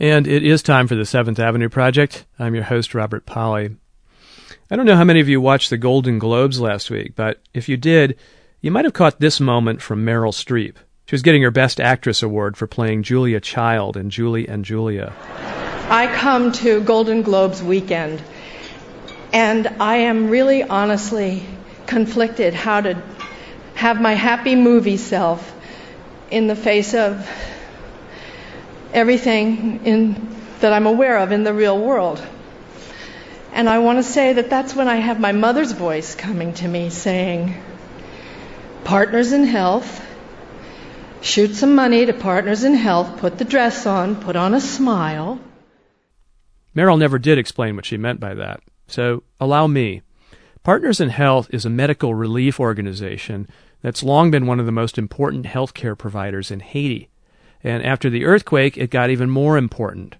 And it is time for the Seventh Avenue Project. I'm your host, Robert Pollie. I don't know how many of you watched the Golden Globes last week, but if you did, you might have caught this moment from Meryl Streep. She was getting her Best Actress award for playing Julia Child in Julie and Julia. I come to Golden Globes weekend, and I am really honestly conflicted how to have my happy movie self in the face of everything in, that I'm aware of in the real world. And I want to say that that's when I have my mother's voice coming to me saying, Partners in Health, shoot some money to Partners in Health, put the dress on, put on a smile. Meryl never did explain what she meant by that, so allow me. Partners in Health is a medical relief organization that's long been one of the most important healthcare providers in Haiti. And after the earthquake, it got even more important.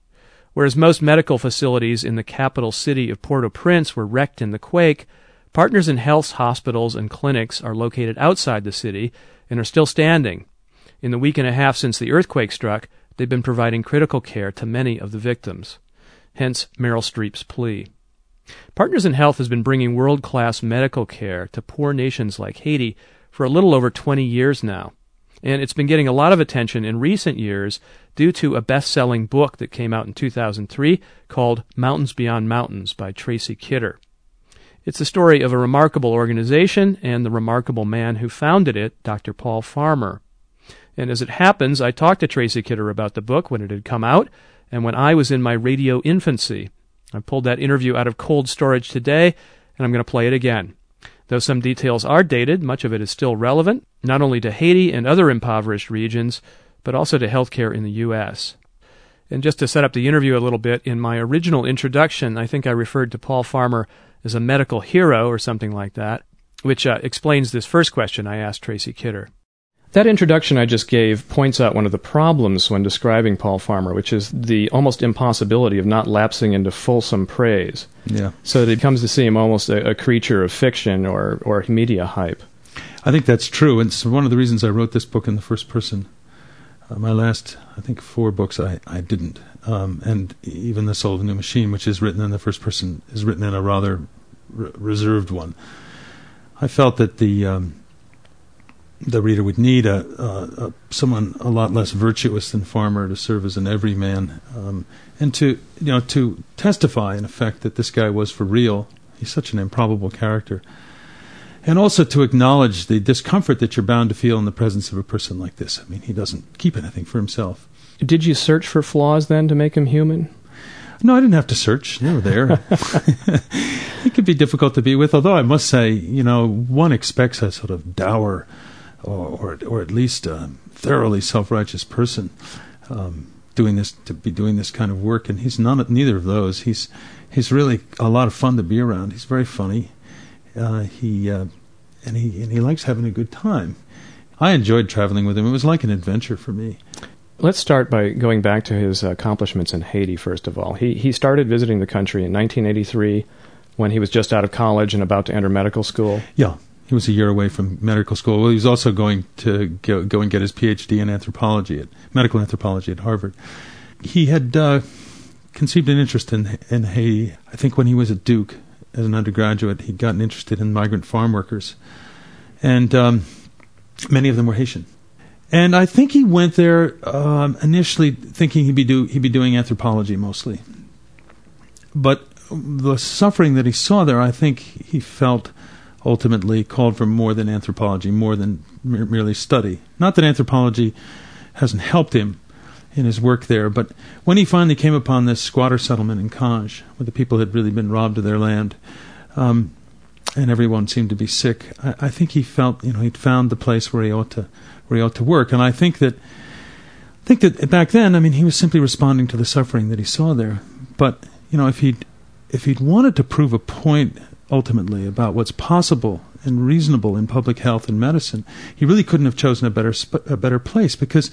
Whereas most medical facilities in the capital city of Port au Prince were wrecked in the quake, Partners in Health's hospitals and clinics are located outside the city and are still standing. In the week and a half since the earthquake struck, they've been providing critical care to many of the victims. Hence Meryl Streep's plea. Partners in Health has been bringing world class medical care to poor nations like Haiti for a little over 20 years now and it's been getting a lot of attention in recent years due to a best selling book that came out in 2003 called Mountains Beyond Mountains by Tracy Kidder. It's the story of a remarkable organization and the remarkable man who founded it, Dr. Paul Farmer. And as it happens, I talked to Tracy Kidder about the book when it had come out and when I was in my radio infancy. I pulled that interview out of cold storage today, and I'm going to play it again. Though some details are dated, much of it is still relevant, not only to Haiti and other impoverished regions, but also to healthcare in the U.S. And just to set up the interview a little bit, in my original introduction, I think I referred to Paul Farmer as a medical hero or something like that, which uh, explains this first question I asked Tracy Kidder. That introduction I just gave points out one of the problems when describing Paul Farmer, which is the almost impossibility of not lapsing into fulsome praise. Yeah. So that it comes to seem almost a, a creature of fiction or, or media hype. I think that's true, and it's one of the reasons I wrote this book in the first person. Uh, my last, I think, four books I, I didn't. Um, and even The Soul of a New Machine, which is written in the first person, is written in a rather reserved one. I felt that the. Um, the reader would need a, a, a, someone a lot less virtuous than Farmer to serve as an everyman, um, and to you know to testify in effect that this guy was for real. He's such an improbable character, and also to acknowledge the discomfort that you're bound to feel in the presence of a person like this. I mean, he doesn't keep anything for himself. Did you search for flaws then to make him human? No, I didn't have to search. They were there. it could be difficult to be with, although I must say, you know, one expects a sort of dour or, or, or at least a thoroughly self-righteous person um, doing this to be doing this kind of work, and he's none neither of those. He's he's really a lot of fun to be around. He's very funny. Uh, he uh, and he and he likes having a good time. I enjoyed traveling with him. It was like an adventure for me. Let's start by going back to his accomplishments in Haiti. First of all, he he started visiting the country in 1983 when he was just out of college and about to enter medical school. Yeah, he was a year away from medical school. Well, he was also going to go, go and get his PhD in anthropology at medical anthropology at Harvard. He had uh, conceived an interest in in Haiti. I think when he was at Duke as an undergraduate, he'd gotten interested in migrant farm workers, and um, many of them were Haitian. And I think he went there um, initially thinking he'd be do he'd be doing anthropology mostly. But the suffering that he saw there, I think he felt ultimately called for more than anthropology, more than merely study. Not that anthropology hasn't helped him in his work there, but when he finally came upon this squatter settlement in Cange, where the people had really been robbed of their land, um, and everyone seemed to be sick, I, I, think he felt you know he'd found the place where he ought to where he ought to work, and I think that I think that back then, I mean, he was simply responding to the suffering that he saw there. But you know, if he'd if he'd wanted to prove a point ultimately about what's possible and reasonable in public health and medicine, he really couldn't have chosen a better sp- a better place because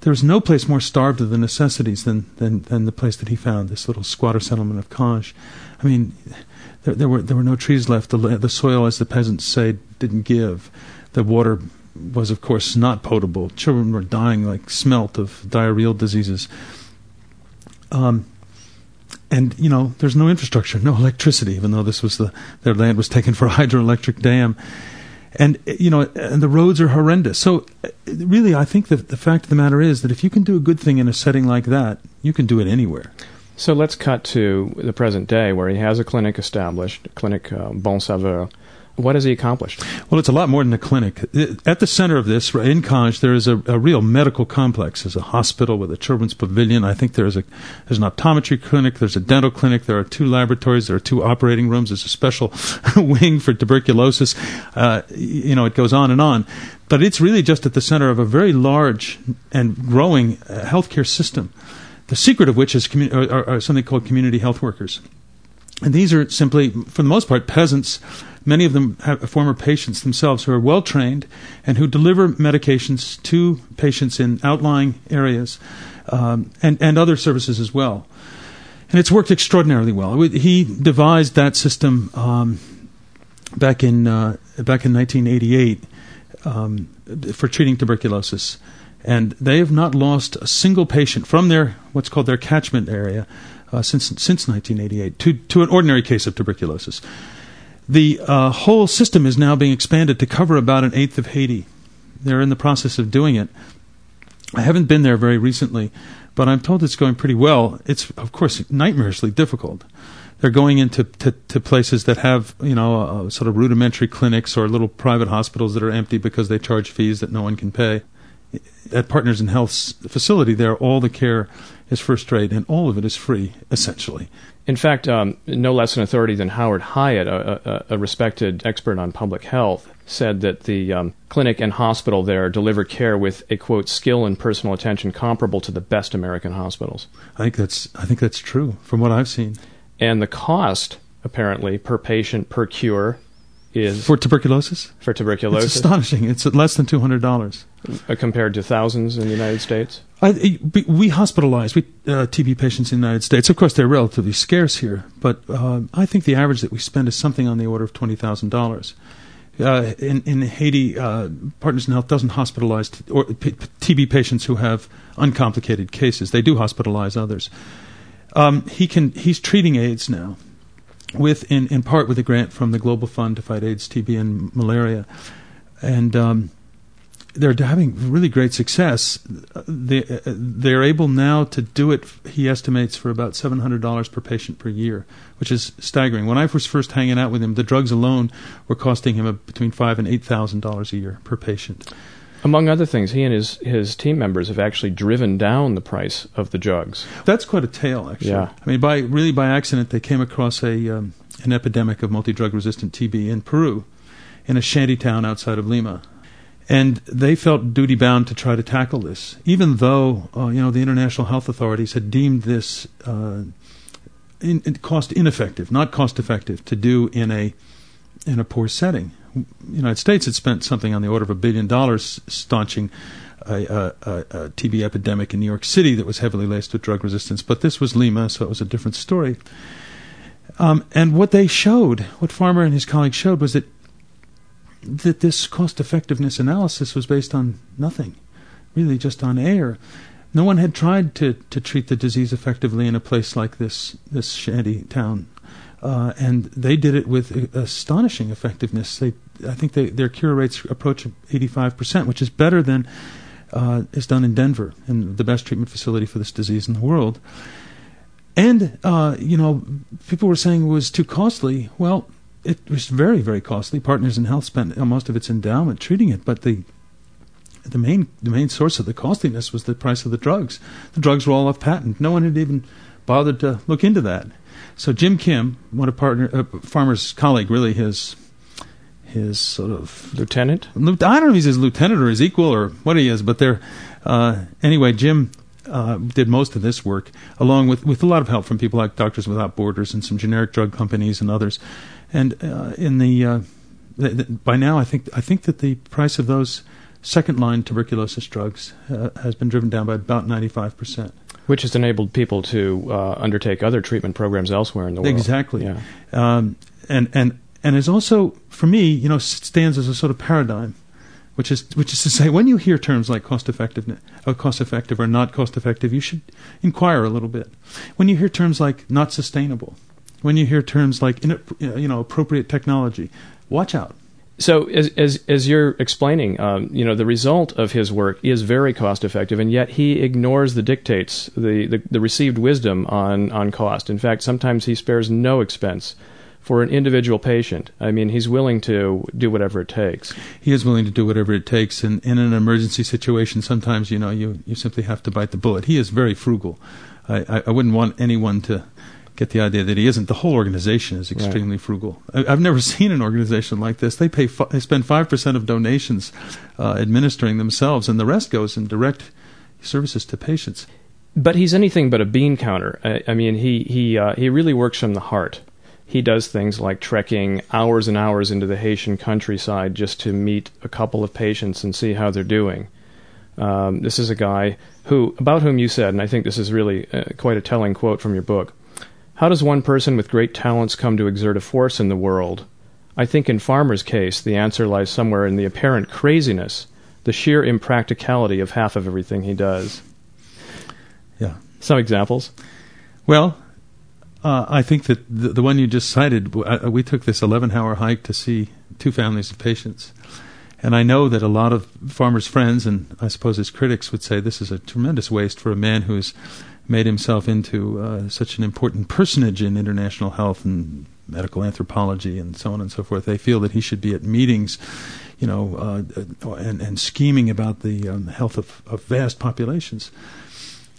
there was no place more starved of the necessities than, than, than the place that he found, this little squatter settlement of Cange. I mean, there, there, were there were no trees left. The, the soil, as the peasants say, didn't give. The water was, of course, not potable. Children were dying like smelt of diarrheal diseases. Um, and you know, there's no infrastructure, no electricity, even though this was the their land was taken for a hydroelectric dam, and you know, and the roads are horrendous. So, really, I think that the fact of the matter is that if you can do a good thing in a setting like that, you can do it anywhere. So let's cut to the present day, where he has a clinic established, Clinic uh, Bon Sauveur. What has he accomplished? Well, it's a lot more than a clinic. At the center of this, in Canges, there is a, a, real medical complex. There's a hospital with a children's pavilion. I think there's a there's an optometry clinic. There's a dental clinic. There are two laboratories. There are two operating rooms. There's a special wing for tuberculosis. Uh, you know, it goes on and on. But it's really just at the center of a very large and growing uh, healthcare system. The secret of which is are, are something called community health workers. And these are simply, for the most part, peasants Many of them have former patients themselves who are well trained and who deliver medications to patients in outlying areas um, and, and other services as well. And it's worked extraordinarily well. He devised that system um, back in uh, back in 1988 um, for treating tuberculosis, and they have not lost a single patient from their what's called their catchment area uh, since since 1988 to to an ordinary case of tuberculosis. The uh, whole system is now being expanded to cover about an eighth of Haiti. They're in the process of doing it. I haven't been there very recently, but I'm told it's going pretty well. It's, of course, nightmarishly difficult. They're going into to, to places that have, you know, uh, sort of rudimentary clinics or little private hospitals that are empty because they charge fees that no one can pay. At Partners in Health's facility, there all the care is first rate, and all of it is free, essentially. In fact, um, no less an authority than Howard Hiatt, a, a, a, respected expert on public health, said that the um, clinic and hospital there deliver care with a quote skill and personal attention comparable to the best American hospitals. I think that's I think that's true from what I've seen. And the cost apparently per patient per cure is for tuberculosis. For tuberculosis, it's astonishing. It's less than two hundred dollars uh, compared to thousands in the United States. I, we hospitalize we, uh, TB patients in the United States. Of course, they're relatively scarce here, but uh, I think the average that we spend is something on the order of twenty thousand uh, dollars. In, in Haiti, uh, Partners in Health doesn't hospitalize t- or, p- TB patients who have uncomplicated cases. They do hospitalize others. Um, he can he's treating AIDS now with in, in part with a grant from the Global Fund to fight AIDS, TB, and malaria, and um, they're having really great success. They they're able now to do it. He estimates for about seven hundred dollars per patient per year, which is staggering. When I was first hanging out with him, the drugs alone were costing him between five and eight thousand dollars a year per patient. Among other things, he and his, his team members have actually driven down the price of the drugs. That's quite a tale, actually. Yeah. I mean, by really by accident, they came across a um, an epidemic of multi-drug resistant TB in Peru, in a shanty town outside of Lima, and they felt duty bound to try to tackle this, even though uh, you know the international health authorities had deemed this uh, in, in cost ineffective, not cost effective, to do in a in a poor setting. United States had spent something on the order of a billion dollars staunching a, a, a, a, TB epidemic in New York City that was heavily laced with drug resistance. But this was Lima, so it was a different story. Um, and what they showed, what Farmer and his colleagues showed, was that that this cost effectiveness analysis was based on nothing, really just on air. No one had tried to, to treat the disease effectively in a place like this this shanty town uh, and they did it with astonishing effectiveness. They, I think they, their cure rates approach 85%, which is better than uh, is done in Denver, and the best treatment facility for this disease in the world. And uh, you know, people were saying it was too costly. Well, it was very, very costly. Partners in Health spent most of its endowment treating it, but the the main the main source of the costliness was the price of the drugs. The drugs were all off patent. No one had even bothered to look into that. So Jim Kim, one of partner uh, Farmer's colleague, really his his sort of lieutenant. I don't know if he's his lieutenant or his equal or what he is, but they're uh, anyway. Jim uh, did most of this work along with with a lot of help from people like Doctors Without Borders and some generic drug companies and others. And uh, in the, uh, the, the, by now, I think I think that the price of those second line tuberculosis drugs uh, has been driven down by about ninety five percent which has enabled people to uh, undertake other treatment programs elsewhere in the world. Exactly. Yeah. Um, and and and is also for me, you know, stands as a sort of paradigm which is which is to say, when you hear terms like cost effective, uh, cost effective or not cost effective, you should inquire a little bit. When you hear terms like not sustainable, when you hear terms like you know appropriate technology, watch out. So, as as, as you're explaining, um, you know, the result of his work is very cost effective, and yet he ignores the dictates, the, the, the received wisdom on on cost. In fact, sometimes he spares no expense for an individual patient. I mean, he's willing to do whatever it takes. He is willing to do whatever it takes, and in an emergency situation, sometimes you know you, you simply have to bite the bullet. He is very frugal. I, I, I wouldn't want anyone to get the idea that he isn't. The whole organization is extremely right. frugal. I, have never seen an organization like this. They pay they spend five percent of donations uh, administering themselves, and the rest goes in direct services to patients. But he's anything but a bean counter. I, I mean, he he uh, he really works from the heart he does things like trekking hours and hours into the Haitian countryside just to meet a couple of patients and see how they're doing. Um, this is a guy who, about whom you said, and I think this is really uh, quite a telling quote from your book. How does one person with great talents come to exert a force in the world? I think in Farmer's case, the answer lies somewhere in the apparent craziness, the sheer impracticality of half of everything he does. Yeah. Some examples. Well, uh, I think that the, the, one you just cited, uh, we took this 11 hour hike to see two families of patients. And I know that a lot of Farmer's friends, and I suppose his critics, would say this is a tremendous waste for a man who's made himself into uh, such an important personage in international health and medical anthropology and so on and so forth. They feel that he should be at meetings, you know, uh, and, and scheming about the um, health of, of vast populations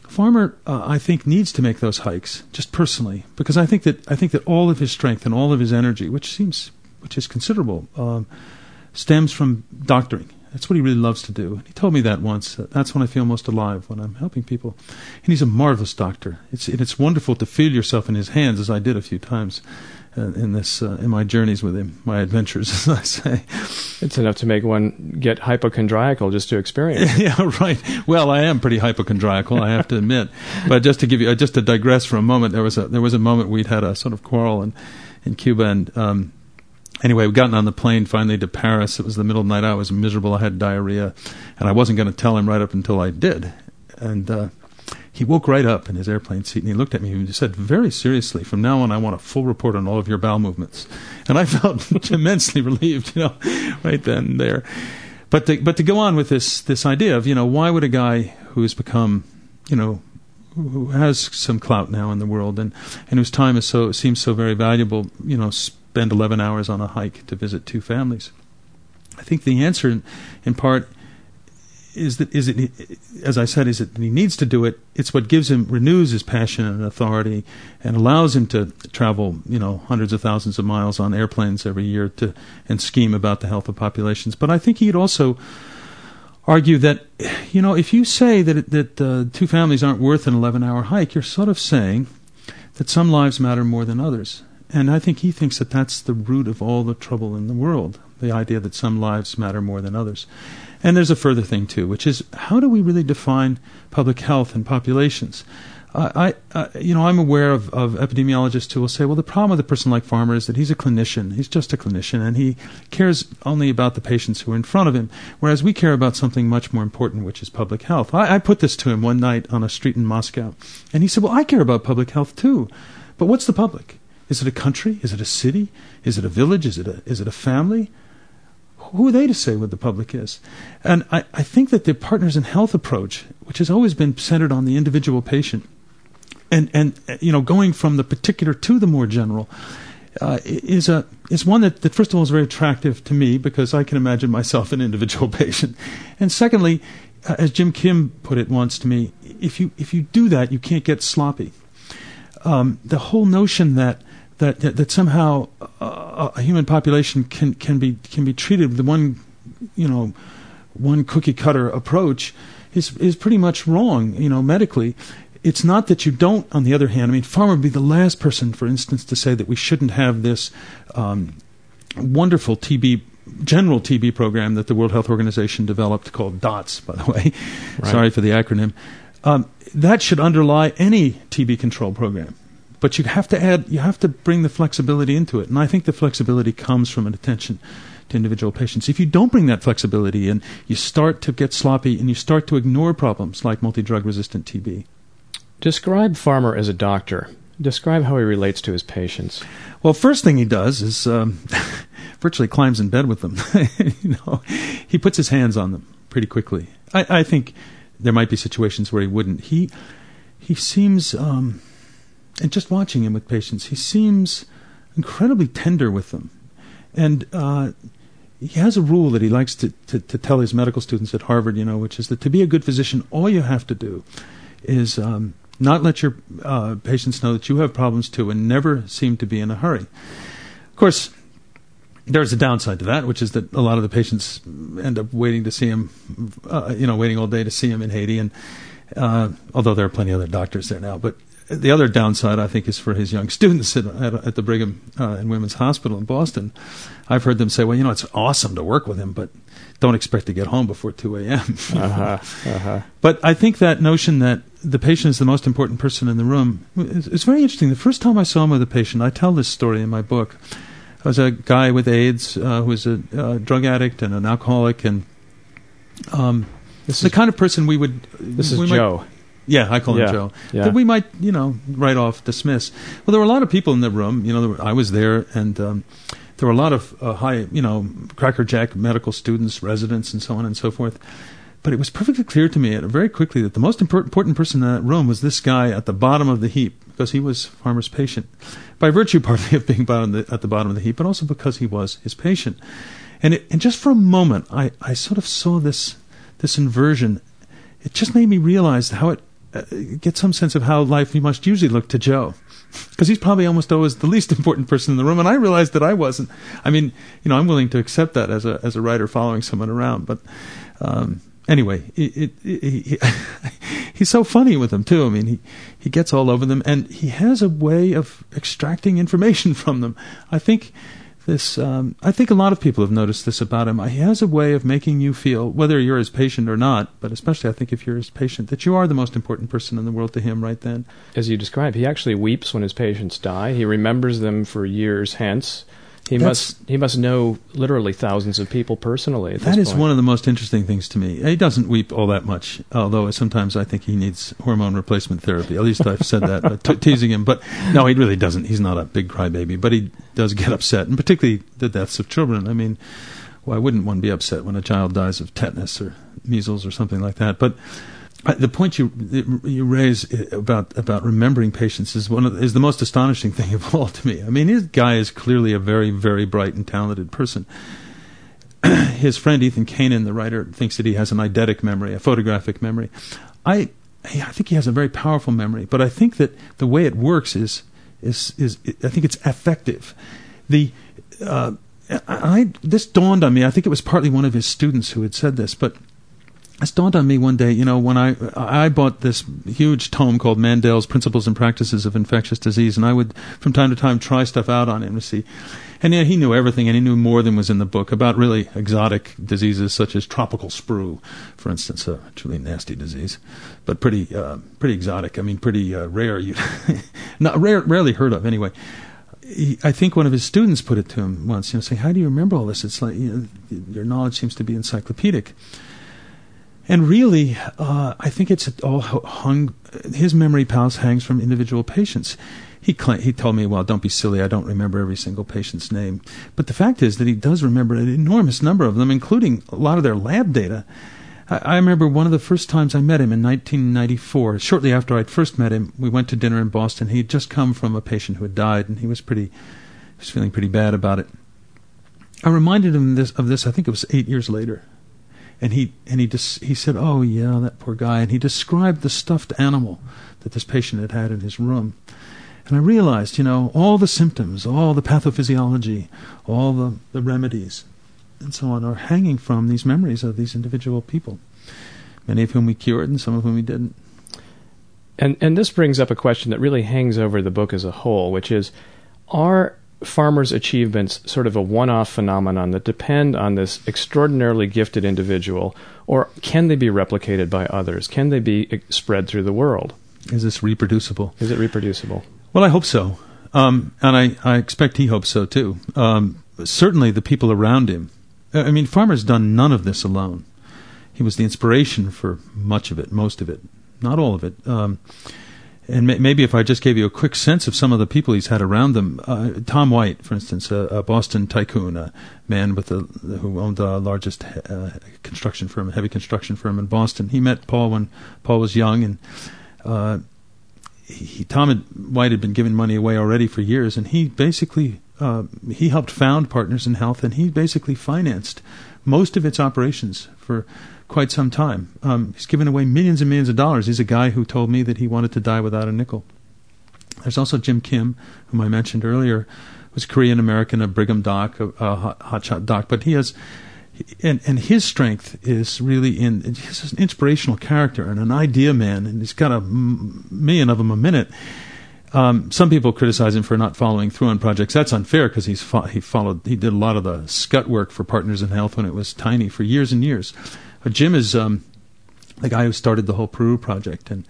farmer, uh, I think, needs to make those hikes just personally because I think that I think that all of his strength and all of his energy, which seems which is considerable, um, stems from doctoring. That's what he really loves to do. He told me that once. That's when I feel most alive when I'm helping people. And he's a marvelous doctor. It's it's wonderful to feel yourself in his hands, as I did a few times uh, in this uh, in my journeys with him, my adventures, as I say. It's enough to make one get hypochondriacal just to experience. yeah, right. Well, I am pretty hypochondriacal, I have to admit. But just to give you, uh, just to digress for a moment, there was a there was a moment we'd had a sort of quarrel in in Cuba, and um, anyway, we'd gotten on the plane finally to Paris. It was the middle of the night. I was miserable. I had diarrhea, and I wasn't going to tell him right up until I did, and. Uh, he woke right up in his airplane seat and he looked at me and he said very seriously, "From now on, I want a full report on all of your bowel movements." And I felt immensely relieved, you know, right then and there. But to, but to go on with this this idea of you know why would a guy who has become you know who has some clout now in the world and and whose time is so seems so very valuable you know spend 11 hours on a hike to visit two families I think the answer in, in part is that is it as I said is that he needs to do it. It's what gives him renews his passion and authority, and allows him to travel you know hundreds of thousands of miles on airplanes every year to and scheme about the health of populations. But I think he'd also argue that you know if you say that that uh, two families aren't worth an 11 hour hike, you're sort of saying that some lives matter more than others. And I think he thinks that that's the root of all the trouble in the world the idea that some lives matter more than others. And there's a further thing too, which is how do we really define public health and populations? I, I, you know, I'm aware of, of epidemiologists who will say, well, the problem with a person like Farmer is that he's a clinician. He's just a clinician, and he cares only about the patients who are in front of him, whereas we care about something much more important, which is public health. I, I put this to him one night on a street in Moscow, and he said, well, I care about public health too, but what's the public? Is it a country? Is it a city? Is it a village? Is it a, is it a family? who are they to say what the public is? And I, I think that the Partners in Health approach, which has always been centered on the individual patient, and and you know going from the particular to the more general, uh, is a is one that, that first of all is very attractive to me because I can imagine myself an individual patient, and secondly, uh, as Jim Kim put it once to me, if you if you do that, you can't get sloppy. Um, the whole notion that that that, that somehow uh, a human population can can be can be treated with the one you know one cookie cutter approach is is pretty much wrong you know medically. It's not that you don't on the other hand i mean farmer would be the last person for instance to say that we shouldn't have this um, wonderful tb general tb program that the world health organization developed called dots by the way. Right. sorry for the acronym. Um, that should underlie any tb control program but you have to add, you have to bring the flexibility into it. And I think the flexibility comes from an attention to individual patients. If you don't bring that flexibility in, you start to get sloppy and you start to ignore problems like multi drug resistant TB. Describe Farmer as a doctor. Describe how he relates to his patients. Well, first thing he does is um, virtually climbs in bed with them. you know, he puts his hands on them pretty quickly. I, I think there might be situations where he wouldn't. He he seems, um, and just watching him with patients, he seems incredibly tender with them, and uh, he has a rule that he likes to, to, to tell his medical students at Harvard. You know, which is that to be a good physician, all you have to do is um, not let your uh, patients know that you have problems too, and never seem to be in a hurry. Of course, there's a downside to that, which is that a lot of the patients end up waiting to see him, uh, you know, waiting all day to see him in Haiti, and uh, although there are plenty of other doctors there now, but the other downside, I think, is for his young students at, at, at the Brigham uh, and Women's Hospital in Boston. I've heard them say, "Well, you know, it's awesome to work with him, but don't expect to get home before 2 a.m." uh-huh, uh-huh. But I think that notion that the patient is the most important person in the room is, is very interesting. The first time I saw him with a patient, I tell this story in my book. I was a guy with AIDS uh, who was a uh, drug addict and an alcoholic, and um, this the is, kind of person we would. This is Joe. Might, yeah, I call him yeah, Joe. Yeah. That we might, you know, write off, dismiss. Well, there were a lot of people in the room. You know, were, I was there, and um, there were a lot of uh, high, you know, crackerjack medical students, residents, and so on and so forth. But it was perfectly clear to me very quickly that the most important person in that room was this guy at the bottom of the heap because he was Farmer's patient, by virtue partly of being the, at the bottom of the heap, but also because he was his patient. And, it, and just for a moment, I, I sort of saw this this inversion. It just made me realize how it uh, get some sense of how life must usually look to Joe. Because he's probably almost always the least important person in the room, and I realized that I wasn't. I mean, you know, I'm willing to accept that as a as a writer following someone around, but um, anyway, it, it, it, he, he's so funny with them too. I mean, he he gets all over them, and he has a way of extracting information from them. I think this um, I think a lot of people have noticed this about him. He has a way of making you feel, whether you're his patient or not, but especially I think if you're his patient, that you are the most important person in the world to him right then. As you describe he actually weeps when his patients die. He remembers them for years hence. He must he must know literally thousands of people personally. That is point. one of the most interesting things to me. He doesn't weep all that much, although sometimes I think he needs hormone replacement therapy. At least I've said that, t- teasing him. But no, he really doesn't. He's not a big crybaby, but he does get upset, and particularly the deaths of children. I mean, why wouldn't one be upset when a child dies of tetanus or measles or something like that? But the point you you raise about about remembering patients is one of is the most astonishing thing of all to me. I mean, this guy is clearly a very very bright and talented person. His friend Ethan Canin, the writer, thinks that he has an eidetic memory, a photographic memory. I I think he has a very powerful memory, but I think that the way it works is is is I think it's effective. The uh, I this dawned on me. I think it was partly one of his students who had said this, but it dawned on me one day, you know, when I I bought this huge tome called Mandell's Principles and Practices of Infectious Disease, and I would from time to time try stuff out on him to see. And yeah, he knew everything, and he knew more than was in the book about really exotic diseases such as tropical sprue, for instance, a truly nasty disease, but pretty uh, pretty exotic. I mean, pretty uh, rare. You not rare, rarely heard of anyway. I think one of his students put it to him once, you know, saying, "How do you remember all this? It's like you know, your knowledge seems to be encyclopedic." And really, uh, I think it's all hung. His memory palace hangs from individual patients. He he told me, "Well, don't be silly. I don't remember every single patient's name." But the fact is that he does remember an enormous number of them, including a lot of their lab data. I, I remember one of the first times I met him in 1994. Shortly after I'd first met him, we went to dinner in Boston. He had just come from a patient who had died, and he was pretty, he was feeling pretty bad about it. I reminded him this, of this. I think it was eight years later and he and he he said, "Oh yeah, that poor guy," and he described the stuffed animal that this patient had had in his room. And I realized, you know, all the symptoms, all the pathophysiology, all the, the remedies, and so on, are hanging from these memories of these individual people, many of whom we cured and some of whom we didn't. And and this brings up a question that really hangs over the book as a whole, which is, are Farmer's achievements sort of a one off phenomenon that depend on this extraordinarily gifted individual, or can they be replicated by others? Can they be spread through the world? Is this reproducible? Is it reproducible? Well, I hope so. Um, and I, I expect he hopes so too. Um, certainly, the people around him I mean, Farmer's done none of this alone. He was the inspiration for much of it, most of it, not all of it. Um, and may, maybe if I just gave you a quick sense of some of the people he's had around him, uh, Tom White, for instance, a, a, Boston tycoon, a man with the who owned the largest uh, construction firm, heavy construction firm in Boston. He met Paul when Paul was young, and uh, he, Tom had, White had been giving money away already for years, and he basically uh, he helped found Partners in Health, and he basically financed most of its operations for quite some time. Um, he's given away millions and millions of dollars. He's a guy who told me that he wanted to die without a nickel. There's also Jim Kim, whom I mentioned earlier, who's Korean American, a Brigham doc, a, a hot, hotshot doc, but he has. And, and his strength is really in he's an inspirational character and an idea man, and he's got a million of them a minute. Um, some people criticize him for not following through on projects. That's unfair because he's fo- he followed he did a lot of the scut work for Partners in Health when it was tiny for years and years. But Jim is um, the guy who started the whole Peru project and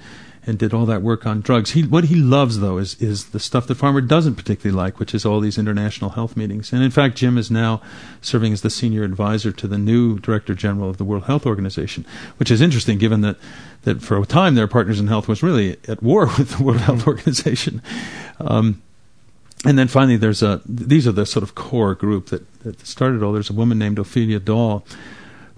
and did all that work on drugs. He what he loves though is is the stuff that Farmer doesn't particularly like, which is all these international health meetings. And in fact, Jim is now serving as the senior advisor to the new director general of the World Health Organization, which is interesting given that that for a time their partners in health was really at war with the World Health Organization. Um, and then finally, there's a these are the sort of core group that, that started all. There's a woman named Ophelia Dahl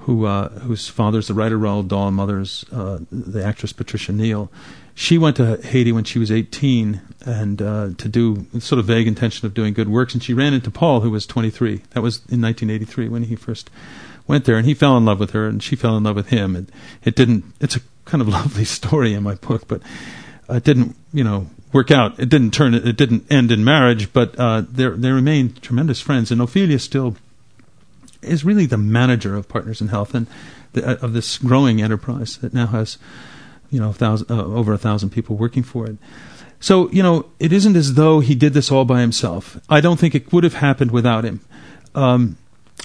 who uh, whose father's the writer Roald Dahl, mother's uh, the actress Patricia Neal. She went to Haiti when she was 18 and uh, to do sort of vague intention of doing good works, and she ran into Paul, who was 23. That was in 1983 when he first went there, and he fell in love with her, and she fell in love with him. And it didn't. It's a kind of lovely story in my book, but it didn't, you know, work out. It didn't turn. It didn't end in marriage, but uh, they remained tremendous friends, and Ophelia still is really the manager of Partners in Health and the, uh, of this growing enterprise that now has, you know, thousand, uh, over a thousand people working for it. So, you know, it isn't as though he did this all by himself. I don't think it would have happened without him. Um,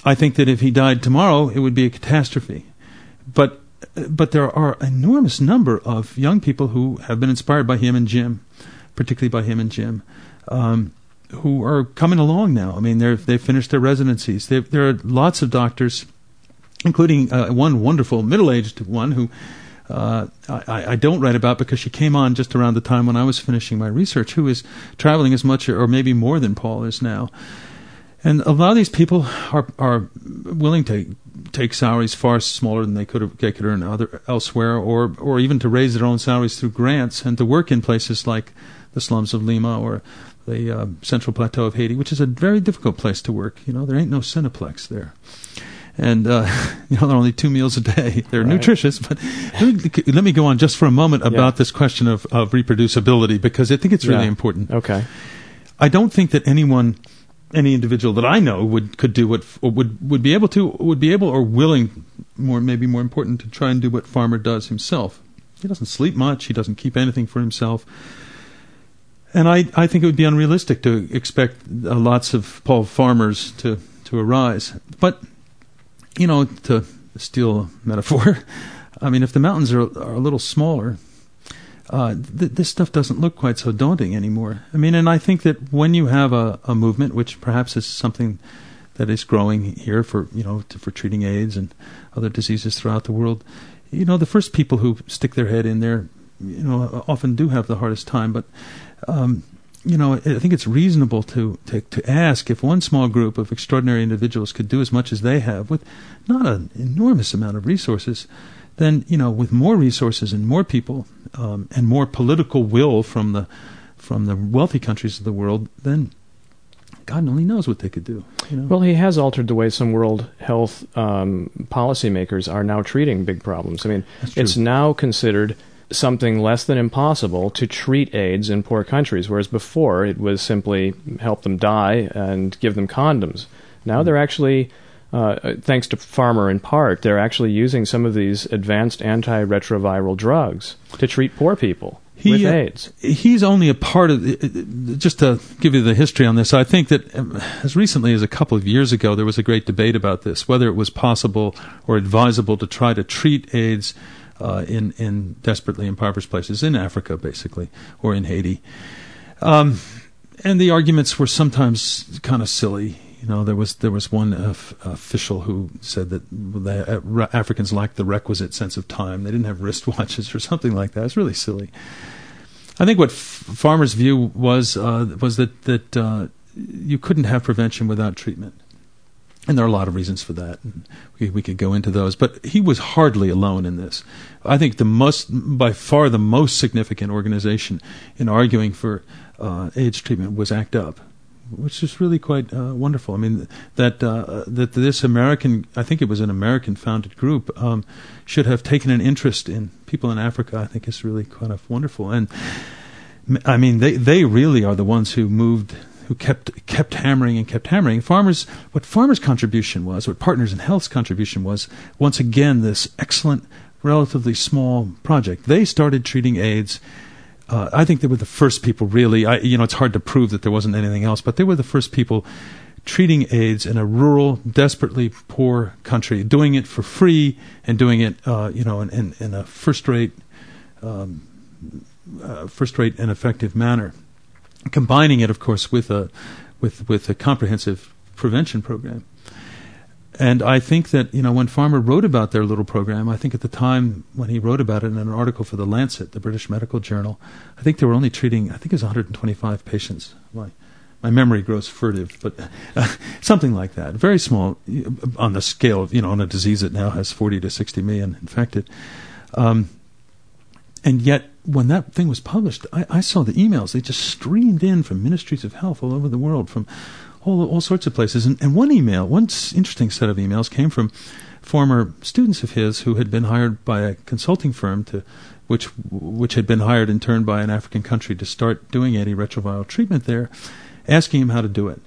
I think that if he died tomorrow, it would be a catastrophe. But but there are enormous number of young people who have been inspired by him and Jim, particularly by him and Jim. Um, who are coming along now. I mean, they're they've finished their residencies. They've, there are lots of doctors, including uh, one wonderful middle-aged one who uh, I, I, don't write about because she came on just around the time when I was finishing my research. Who is traveling as much or maybe more than Paul is now, and a lot of these people are are willing to take salaries far smaller than they could have, they could earn other elsewhere, or or even to raise their own salaries through grants and to work in places like the slums of Lima or the uh, Central Plateau of Haiti, which is a very difficult place to work. You know, there ain't no Cineplex there. And uh, you know, there are only two meals a day. They're right. nutritious, but let me, let me, go on just for a moment about yeah. this question of, of reproducibility because I think it's really yeah. important. Okay. I don't think that anyone, any individual that I know would could do what would would be able to would be able or willing, more maybe more important, to try and do what Farmer does himself. He doesn't sleep much. He doesn't keep anything for himself. And I, I think it would be unrealistic to expect uh, lots of Paul farmers to, to arise. But, you know, to steal a metaphor, I mean, if the mountains are, are a little smaller, uh, th- this stuff doesn't look quite so daunting anymore. I mean, and I think that when you have a, a movement, which perhaps is something that is growing here for, you know, to, for treating AIDS and other diseases throughout the world, you know, the first people who stick their head in there, you know, often do have the hardest time. But um, you know, I think it's reasonable to, to, to ask if one small group of extraordinary individuals could do as much as they have with not an enormous amount of resources, then you know, with more resources and more people um, and more political will from the from the wealthy countries of the world, then God only knows what they could do. You know? Well, he has altered the way some world health um, policymakers are now treating big problems. I mean, it's now considered something less than impossible to treat AIDS in poor countries, whereas before it was simply help them die and give them condoms. Now they're actually, uh, thanks to Farmer in part, they're actually using some of these advanced antiretroviral drugs to treat poor people. He, with uh, AIDS. he's only a part of. The, just to give you the history on this, I think that um, as recently as a couple of years ago, there was a great debate about this, whether it was possible or advisable to try to treat AIDS uh, in in desperately impoverished places in Africa, basically, or in Haiti. Um, and the arguments were sometimes kind of silly. You know, there was there was one uh, official who said that the, uh, Africans lacked the requisite sense of time. They didn't have wristwatches or something like that. It's really silly. I think what F- Farmer's view was uh, was that that uh, you couldn't have prevention without treatment, and there are a lot of reasons for that. We, we could go into those, but he was hardly alone in this. I think the most, by far, the most significant organization in arguing for uh, AIDS treatment was ACT UP which is really quite uh, wonderful. I mean, that uh, that this American, I think it was an American-founded group, um, should have taken an interest in people in Africa. I think is really kind of wonderful. And I mean, they they really are the ones who moved, who kept kept hammering and kept hammering. Farmers, what Farmer's contribution was, what Partners in Health's contribution was, once again, this excellent, relatively small project. They started treating AIDS uh, I think they were the first people really. I, you know, it's hard to prove that there wasn't anything else, but they were the first people treating AIDS in a rural, desperately poor country, doing it for free and doing it, uh, you know, in, in, in a first-rate, um, uh, first-rate and effective manner. Combining it, of course, with a with with a comprehensive prevention program. And I think that, you know, when Farmer wrote about their little program, I think at the time when he wrote about it in an article for The Lancet, the British Medical Journal, I think they were only treating, I think it was 125 patients. My, my memory grows furtive, but uh, something like that. Very small on the scale of, you know, on a disease that now has 40 to 60 million infected. Um, and yet, when that thing was published, I, I saw the emails. They just streamed in from ministries of health all over the world, from all, all sorts of places. And, and one email, one interesting set of emails came from former students of his who had been hired by a consulting firm to which which had been hired in turn by an African country to start doing antiretroviral treatment there, asking him how to do it.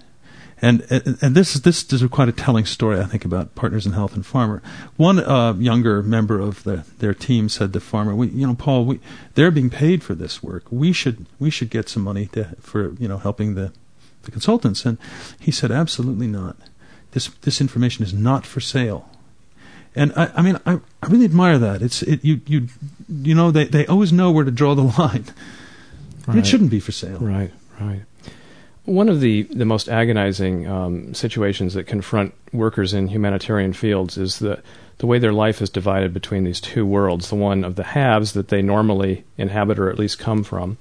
And and this is this is quite a telling story, I think, about Partners in Health and Farmer. One uh, younger member of the, their team said to Farmer, we, "You know, Paul, we, they're being paid for this work. We should we should get some money to, for you know helping the the consultants, and he said, absolutely not. This this information is not for sale. And I, I mean, I, I really admire that. It's it, you you you know they, they always know where to draw the line. Right. It shouldn't be for sale. Right, right. One of the, the most agonizing um, situations that confront workers in humanitarian fields is the, the way their life is divided between these two worlds the one of the haves that they normally inhabit or at least come from,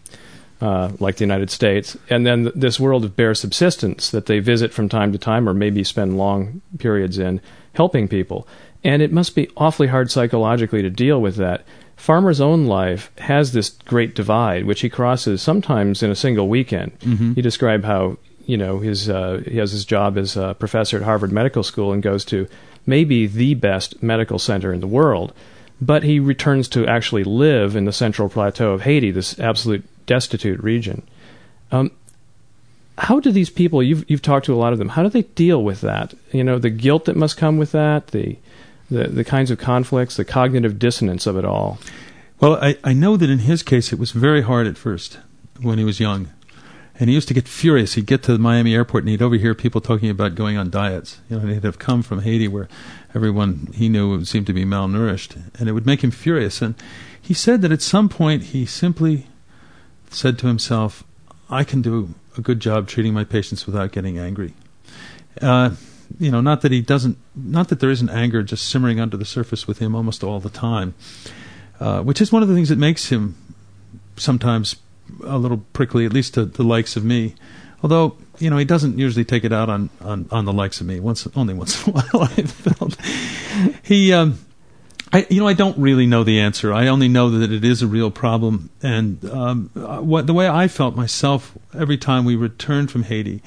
uh, like the United States, and then th- this world of bare subsistence that they visit from time to time or maybe spend long periods in helping people. And it must be awfully hard psychologically to deal with that. Farmer's own life has this great divide, which he crosses sometimes in a single weekend. Mm-hmm. He described how you know his uh, he has his job as a professor at Harvard Medical School and goes to maybe the best medical center in the world, but he returns to actually live in the Central Plateau of Haiti, this absolute destitute region. Um, how do these people you've you've talked to a lot of them? How do they deal with that? You know, the guilt that must come with that, the the, the kinds of conflicts, the cognitive dissonance of it all. Well, I, I know that in his case it was very hard at first when he was young. And he used to get furious. He'd get to the Miami airport and he'd overhear people talking about going on diets. You know, he'd have come from Haiti where everyone he knew seemed to be malnourished. And it would make him furious. And he said that at some point he simply said to himself, I can do a good job treating my patients without getting angry. Uh, you know, not that he doesn't, not that there isn't anger just simmering under the surface with him almost all the time, uh, which is one of the things that makes him sometimes a little prickly, at least to the likes of me. Although, you know, he doesn't usually take it out on, on, on the likes of me. Once, only once in a while, I felt he. Um, I, you know, I don't really know the answer. I only know that it is a real problem. And um, what the way I felt myself every time we returned from Haiti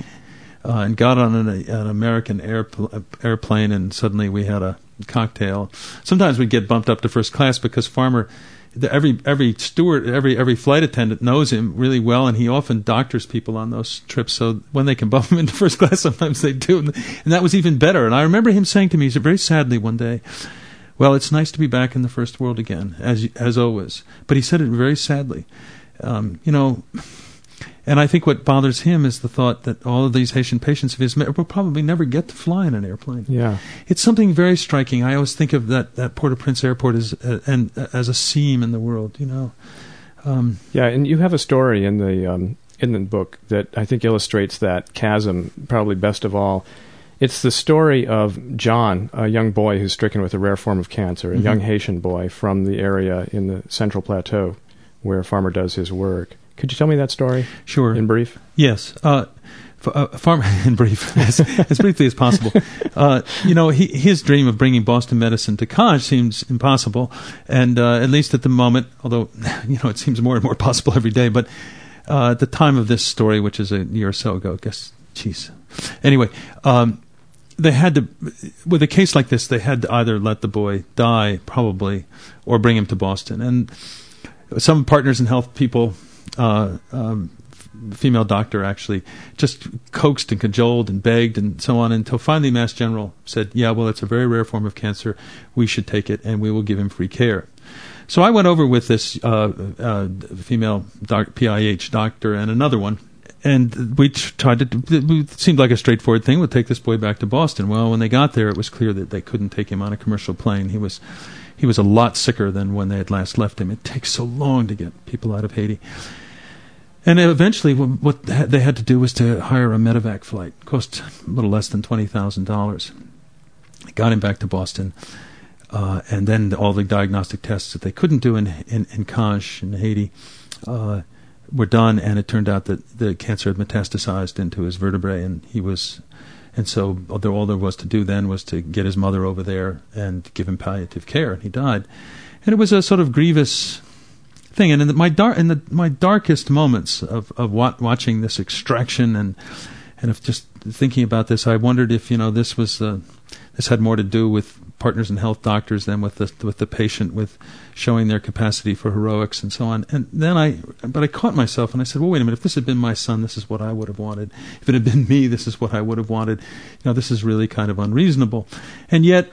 uh, and got on an, an American airpl- airplane, and suddenly we had a cocktail. Sometimes we'd get bumped up to first class because Farmer, the, every every steward, every every flight attendant knows him really well, and he often doctors people on those trips. So when they can bump him into first class, sometimes they do, and, and that was even better. And I remember him saying to me, very sadly one day. Well, it's nice to be back in the first world again, as as always. But he said it very sadly. Um, you know, and I think what bothers him is the thought that all of these Haitian patients of his will probably never get to fly in an airplane. Yeah, it's something very striking. I always think of that that Port-au-Prince airport as uh, and uh, as a seam in the world. You know. Um, yeah, and you have a story in the um, in the book that I think illustrates that chasm probably best of all It's the story of John, a young boy who's stricken with a rare form of cancer, a Mhm. young Haitian boy from the area in the Central Plateau where a Farmer does his work. Could you tell me that story Sure. in brief? Yes. Uh, f- uh, farm in brief, as, as briefly as possible. Uh, you know, he, his dream of bringing Boston medicine to Cange seems impossible, and uh, at least at the moment, although you know it seems more and more possible every day. But uh, at the time of this story, which is a year or so ago, I guess, jeez. Anyway, um, they had to, with a case like this, they had to either let the boy die, probably, or bring him to Boston. And some partners in health people, uh, um, female doctor actually, just coaxed and cajoled and begged and so on until finally Mass General said, "Yeah, well, it's a very rare form of cancer. We should take it, and we will give him free care." So I went over with this uh, uh, female doc, PIH doctor and another one, and we tried to. It seemed like a straightforward thing. We'll take this boy back to Boston. Well, when they got there, it was clear that they couldn't take him on a commercial plane. He was he was a lot sicker than when they had last left him. It takes so long to get people out of Haiti. And eventually, what they had to do was to hire a medevac flight. It cost a little less than twenty thousand dollars. Got him back to Boston, uh, and then all the diagnostic tests that they couldn't do in in, in Cange in Haiti uh, were done, and it turned out that the cancer had metastasized into his vertebrae, and he was. And so all there was to do then was to get his mother over there and give him palliative care, and he died. And it was a sort of grievous thing. And in the, my dar- in the, my darkest moments of of wa- watching this extraction and and of just thinking about this, I wondered if you know this was uh, this had more to do with partners in health doctors than with the with the patient, with showing their capacity for heroics and so on. And then I, but I caught myself and I said, well, wait a minute. If this had been my son, this is what I would have wanted. If it had been me, this is what I would have wanted. You know, this is really kind of unreasonable. And yet,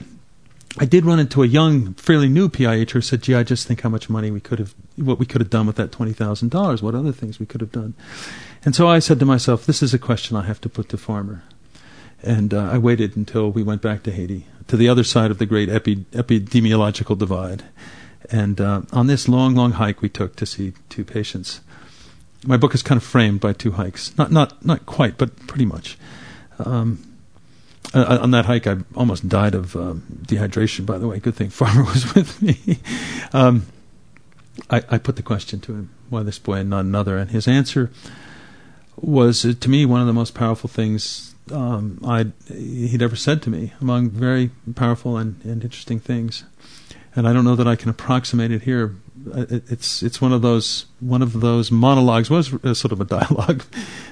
I did run into a young, fairly new PIH who said, "Gee, I just think how much money we could have, what we could have done with that twenty thousand dollars. What other things we could have done." And so I said to myself, "This is a question I have to put to Farmer." And uh, I waited until we went back to Haiti, to the other side of the great epi- epidemiological divide. And uh, on this long, long hike we took to see two patients. My book is kind of framed by two hikes, not not not quite, but pretty much. Um, uh, on that hike, I almost died of um, dehydration. By the way, good thing Farmer was with me. um, I, I put the question to him, "Why this boy and not another?" And his answer was, uh, to me, one of the most powerful things um, I'd, he'd ever said to me, among very powerful and, and interesting things. And I don't know that I can approximate it here. Uh, It, it's it's one of those one of those monologues was uh, sort of a dialogue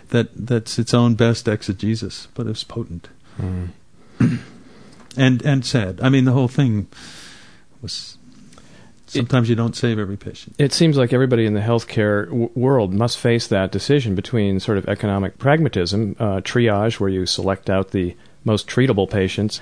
that that's its own best exegesis, but it's potent and and sad. I mean, the whole thing was. Sometimes you don't save every patient. It seems like everybody in the healthcare w- world must face that decision between sort of economic pragmatism, uh, triage, where you select out the most treatable patients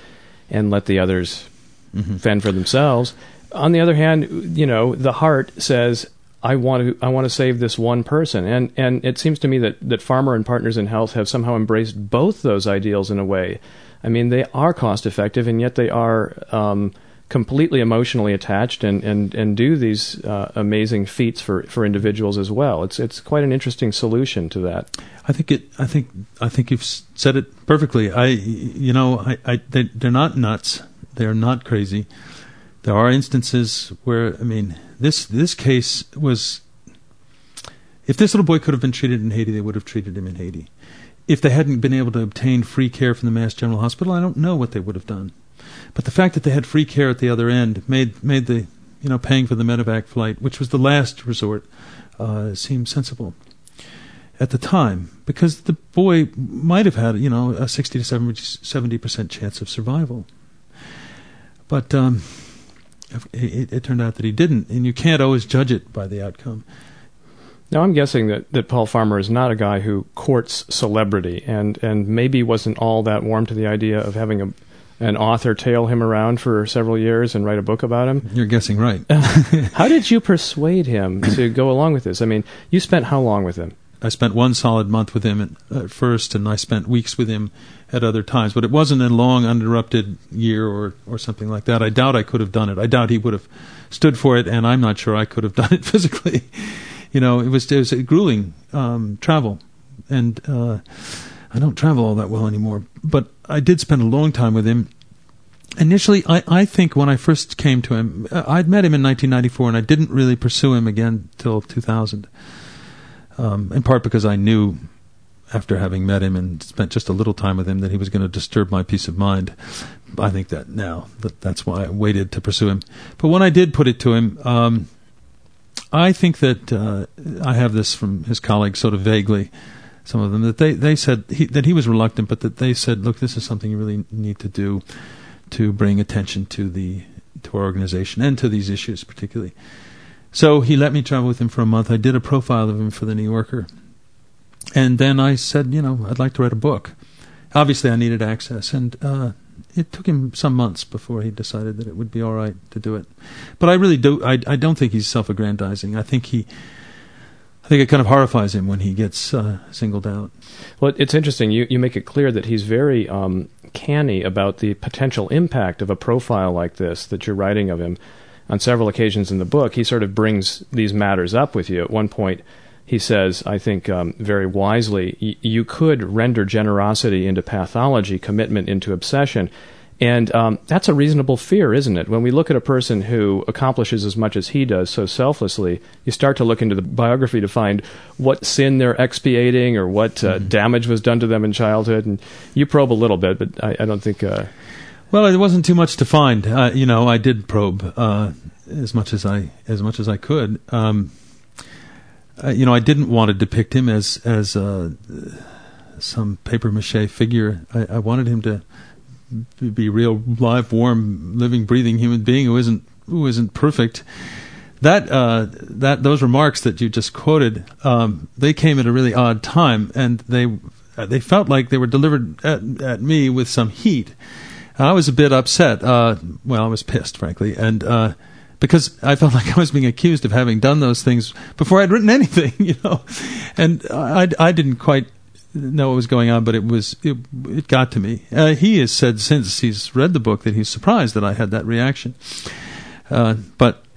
and let the others Mm-hmm. fend for themselves. On the other hand, you know, the heart says, "I want to, I want to save this one person," and and it seems to me that that Farmer and Partners in Health have somehow embraced both those ideals in a way. I mean, they are cost effective, and yet they are. Um, completely emotionally attached and, and, and do these uh, amazing feats for, for individuals as well. It's it's quite an interesting solution to that. I think it. I think. I think you've said it perfectly. I. You know. I. I they, they're not nuts. They're not crazy. There are instances where. I mean, this this case was. If this little boy could have been treated in Haiti, they would have treated him in Haiti. If they hadn't been able to obtain free care from the Mass General Hospital, I don't know what they would have done. But the fact that they had free care at the other end made made the you know paying for the medevac flight, which was the last resort, uh, seem sensible at the time because the boy might have had you know a 60 to 70 percent chance of survival but um, it, it turned out that he didn't and you can't always judge it by the outcome Now I'm guessing that, that Paul Farmer is not a guy who courts celebrity and, and maybe wasn't all that warm to the idea of having a an author tail him around for several years and write a book about him. you're guessing right How did you persuade him to go along with this? I mean, you spent how long with him? I spent one solid month with him at, at first, and I spent weeks with him at other times. But it wasn't a long, uninterrupted year or, or something like that. I doubt I could have done it. I doubt he would have stood for it, and I'm not sure I could have done it physically. You know, it was it was a grueling um, travel, and uh, I don't travel all that well anymore, but I did spend a long time with him. Initially, I, I think when I first came to him, uh, I'd met him in 1994, and I didn't really pursue him again till 2000. Um, in part because I knew, after having met him and spent just a little time with him, that he was going to disturb my peace of mind. I think that now that that's why I waited to pursue him. But when I did put it to him, um, I think that uh, I have this from his colleagues, sort of vaguely some of them that they they said he, that he was reluctant, but that they said, look, this is something you really need to do to bring attention to the to our organization and to these issues particularly. So he let me travel with him for a month. I did a profile of him for the New Yorker, and then I said, you know, I'd like to write a book. Obviously, I needed access, and uh, it took him some months before he decided that it would be all right to do it. But I really do. I, I don't think he's self-aggrandizing. I think he I think it kind of horrifies him when he gets uh, singled out. Well, it's interesting. You you make it clear that he's very um, canny about the potential impact of a profile like this that you're writing of him. On several occasions in the book, he sort of brings these matters up with you. At one point, he says, I think um, very wisely, y- you could render generosity into pathology, commitment into obsession. And um, that's a reasonable fear, isn't it? When we look at a person who accomplishes as much as he does so selflessly, you start to look into the biography to find what sin they're expiating or what uh, mm-hmm. damage was done to them in childhood. And you probe a little bit, but I, I don't think. Uh, well, it wasn't too much to find. Uh, you know, I did probe uh, as much as I as much as I could. Um, uh, you know, I didn't want to depict him as as uh, some paper mache figure. I, I wanted him to be real live, warm, living, breathing human being who isn't who isn't perfect. That uh, that those remarks that you just quoted, um, they came at a really odd time, and they they felt like they were delivered at, at me with some heat. I was a bit upset. Uh, well, I was pissed, frankly, and uh, because I felt like I was being accused of having done those things before I'd written anything, you know, and I I didn't quite know what was going on, but it was it, it got to me. Uh, he has said since he's read the book that he's surprised that I had that reaction. Uh, but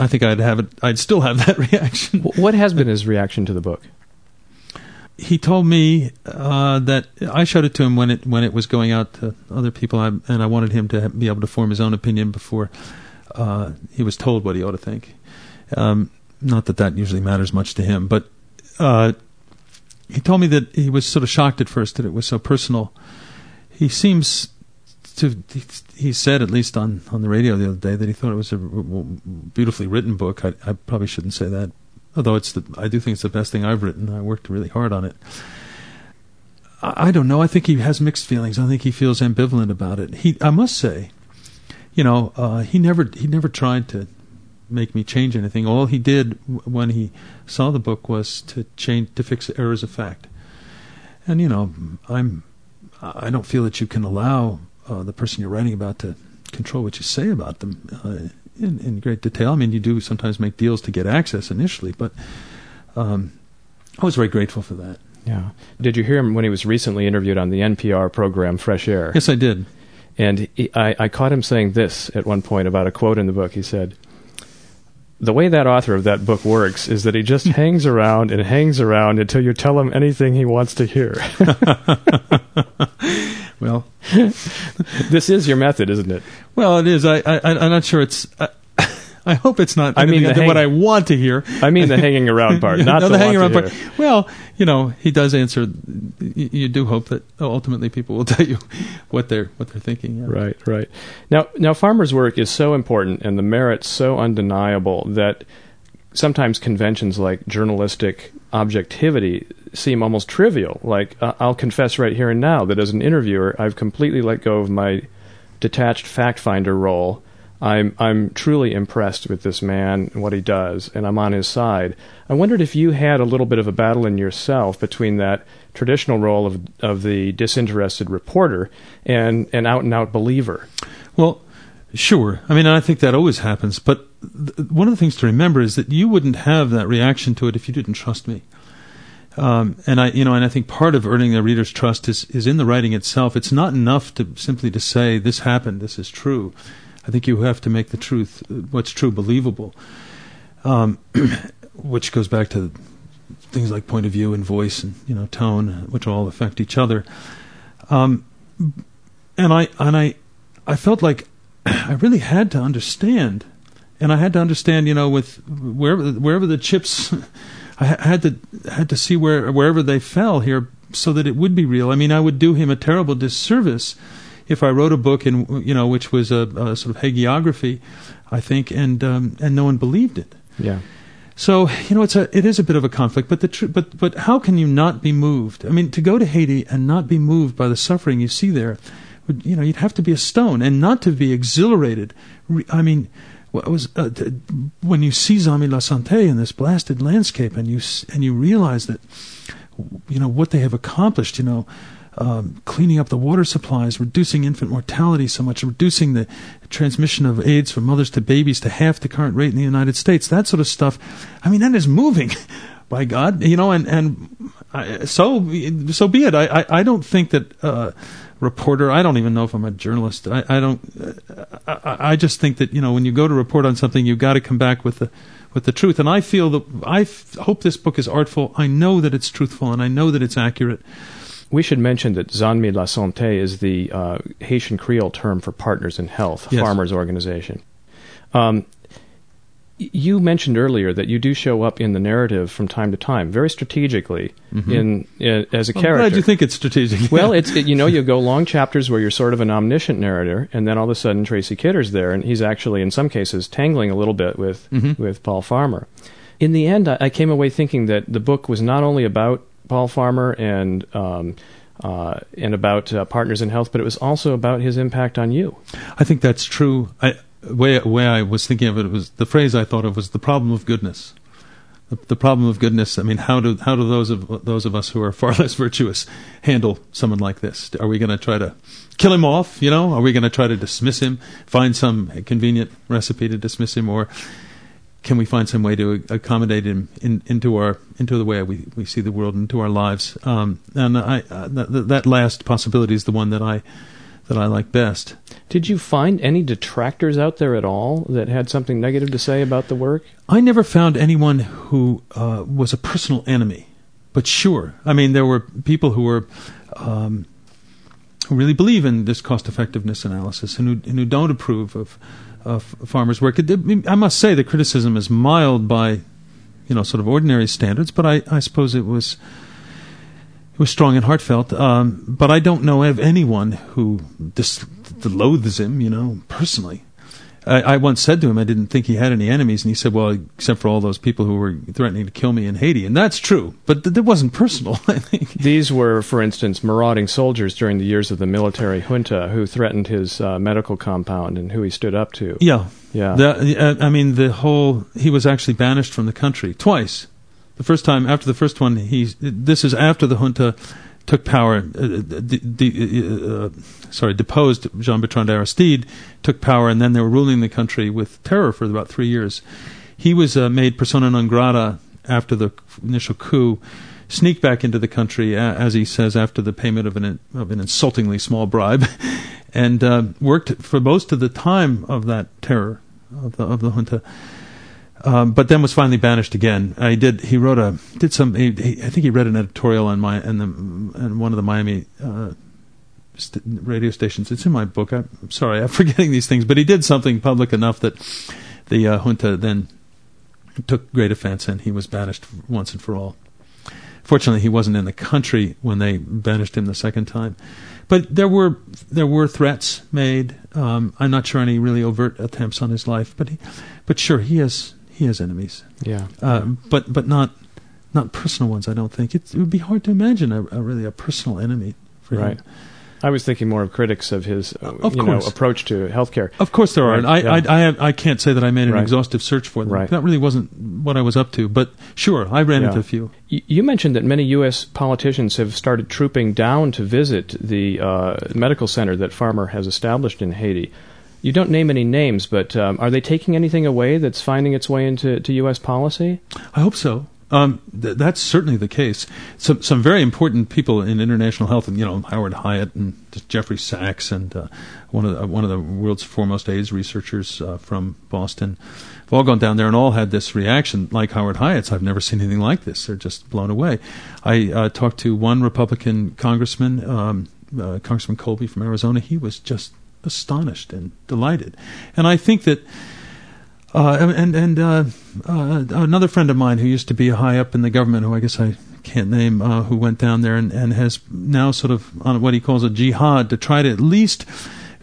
I think I'd have it. I'd still have that reaction. What has been his reaction to the book? He told me uh, that I showed it to him when it when it was going out to other people, I, and I wanted him to be able to form his own opinion before uh, he was told what he ought to think. Um, not that that usually matters much to him, but uh, he told me that he was sort of shocked at first that it was so personal. He seems to he said at least on on the radio the other day that he thought it was a beautifully written book. I, I probably shouldn't say that, although it's the I do think it's the best thing I've written. I worked really hard on it. I, I don't know. I think he has mixed feelings. I think he feels ambivalent about it. He I must say, you know, uh, he never he never tried to make me change anything. All he did w- when he saw the book was to change to fix errors of fact. And you know, I'm I don't feel that you can allow uh, the person you're writing about to control what you say about them uh, in, in great detail. I mean, you do sometimes make deals to get access initially, but um, I was very grateful for that. Yeah. Did you hear him when he was recently interviewed on the NPR program Fresh Air? Yes, I did. And he, I, I caught him saying this at one point about a quote in the book. He said, the way that author of that book works is that he just hangs around and hangs around until you tell him anything he wants to hear. well, this is your method, isn't it? Well, it is. I, I I'm not sure it's. I hope it's not. I mean, hang- what I want to hear. I mean the hanging around part, not no, the, the hanging around part. Well, you know, he does answer. You, you, do hope that ultimately people will tell you what they're what they're thinking. Yeah. Right, right. Now, now, Farmer's work is so important and the merits so undeniable that sometimes conventions like journalistic objectivity seem almost trivial. Like, uh, I'll confess right here and now that as an interviewer, I've completely let go of my detached fact finder role I'm I'm truly impressed with this man and what he does, and I'm on his side. I wondered if you had a little bit of a battle in yourself between that traditional role of of the disinterested reporter and an out and out believer. Well, sure. I mean, I think that always happens. But th- one of the things to remember is that you wouldn't have that reaction to it if you didn't trust me. Um, and I, you know, and I think part of earning the reader's trust is is in the writing itself. It's not enough to simply to say this happened, this is true I think you have to make the truth, what's true, believable. Um, which goes back to things like point of view and voice and you know tone, which all affect each other. Um, and I and I I felt like I really had to understand, and I had to understand, you know, with wherever wherever the chips, I had to had to see where wherever they fell here, so that it would be real. I mean, I would do him a terrible disservice if I wrote a book in you know which was a, a sort of hagiography, I think, and um, and no one believed it. Yeah. So you know, it's a it is a bit of a conflict, but the tr- but but how can you not be moved? I mean, to go to Haiti and not be moved by the suffering you see there, would, you know, you'd have to be a stone and not to be exhilarated. I mean, what was uh, when you see Zanmi La Santé in this blasted landscape and you and you realize that you know what they have accomplished. You know, um, cleaning up the water supplies, reducing infant mortality so much, reducing the transmission of AIDS from mothers to babies to half the current rate in the United States. That sort of stuff. I mean, that is moving. By God, you know, and and I, so so be it. I, I, I don't think that uh, reporter. I don't even know if I'm a journalist. I, I don't. Uh, I, I just think that you know when you go to report on something, you've got to come back with the with the truth. And I feel that I f- hope this book is artful. I know that it's truthful, and I know that it's accurate. We should mention that Zanmi La Santé is the uh, Haitian Creole term for Partners in Health, yes. Farmer's organization. Um, you mentioned earlier that you do show up in the narrative from time to time, very strategically, mm-hmm. in, in, as a I'm character. Glad you think it's strategic. well, it's it, you know you go long chapters where you're sort of an omniscient narrator, and then all of a sudden Tracy Kidder's there, and he's actually in some cases tangling a little bit with mm-hmm. with Paul Farmer. In the end, I, I, came away thinking that the book was not only about Paul Farmer and um, uh, and about uh, partners in health, but it was also about his impact on you. I think that's true. I, way way I was thinking of it was the phrase I thought of was the problem of goodness. The, the, problem of goodness. I mean, how do how do those of those of us who are far less virtuous handle someone like this? Are we going to try to kill him off? You know, are we going to try to dismiss him? Find some convenient recipe to dismiss him, or can we find some way to accommodate him in, into our into the way we, we see the world, into our lives? Um, and I, uh, that, that last possibility is the one that I that I like best. Did you find any detractors out there at all that had something negative to say about the work? I never found anyone who uh, was a personal enemy. But sure, I mean, there were people who were um, who really believe in this cost effectiveness analysis and who, and who don't approve of, of Farmer's work. I must say the criticism is mild by you know sort of ordinary standards, but I, I suppose it was it was strong and heartfelt. Um, but I don't know of anyone who dis- loathes him, you know, personally. I, I, once said to him I didn't think he had any enemies, and he said, "Well, except for all those people who were threatening to kill me in Haiti," and that's true. But th- that wasn't personal. I think these were, for instance, marauding soldiers during the years of the military junta who threatened his uh, medical compound and who he stood up to. Yeah, yeah. The, uh, I mean, the whole he was actually banished from the country twice the first time after the first one, he this is after the junta took power. Uh, the, the, uh, sorry, deposed Jean Bertrand Aristide, took power, and then they were ruling the country with terror for about three years. He was uh, made persona non grata after the initial coup. Sneaked back into the country, as he says, after the payment of an of an insultingly small bribe, and uh, worked for most of the time of that terror of the of the junta um, but then was finally banished again. I did. He wrote a did some. He, he, I think he read an editorial on my and the and one of the Miami uh, st- radio stations. It's in my book. I'm, I'm, sorry, I'm forgetting these things. But he did something public enough that the uh, junta then took great offense, and he was banished once and for all. Fortunately, he wasn't in the country when they banished him the second time. But there were there were threats made. Um, I'm not sure any really overt attempts on his life, but he, but sure he has he has enemies. Yeah. Uh, but but not not personal ones. I don't think it, it would be hard to imagine a, a, really a personal enemy for right. him. I was thinking more of critics of his, uh, of you know, approach to healthcare. Of course, there are. Right. I, yeah. I, I, have, I, can't say that I made an right. exhaustive search for them. Right. That really wasn't what I was up to. But sure, I ran yeah. into a few. You mentioned that many U.S. politicians have started trooping down to visit the uh, medical center that Farmer has established in Haiti. You don't name any names, but um, are they taking anything away that's finding its way into to U.S. policy? I hope so. Um, th- that's certainly the case. Some some very important people in international health, and you know Howard Hiatt and Jeffrey Sachs, and uh, one of the, one of the world's foremost AIDS researchers uh, from Boston, have all gone down there and all had this reaction, like Howard Hiatt's. I've never seen anything like this. They're just blown away. I uh, talked to one Republican congressman, um, uh, Congressman Kolbe from Arizona. He was just astonished and delighted. And I think that. Uh, and and uh, uh, another friend of mine who used to be high up in the government, who I guess I can't name, uh, who went down there and, and has now sort of on what he calls a jihad to try to at least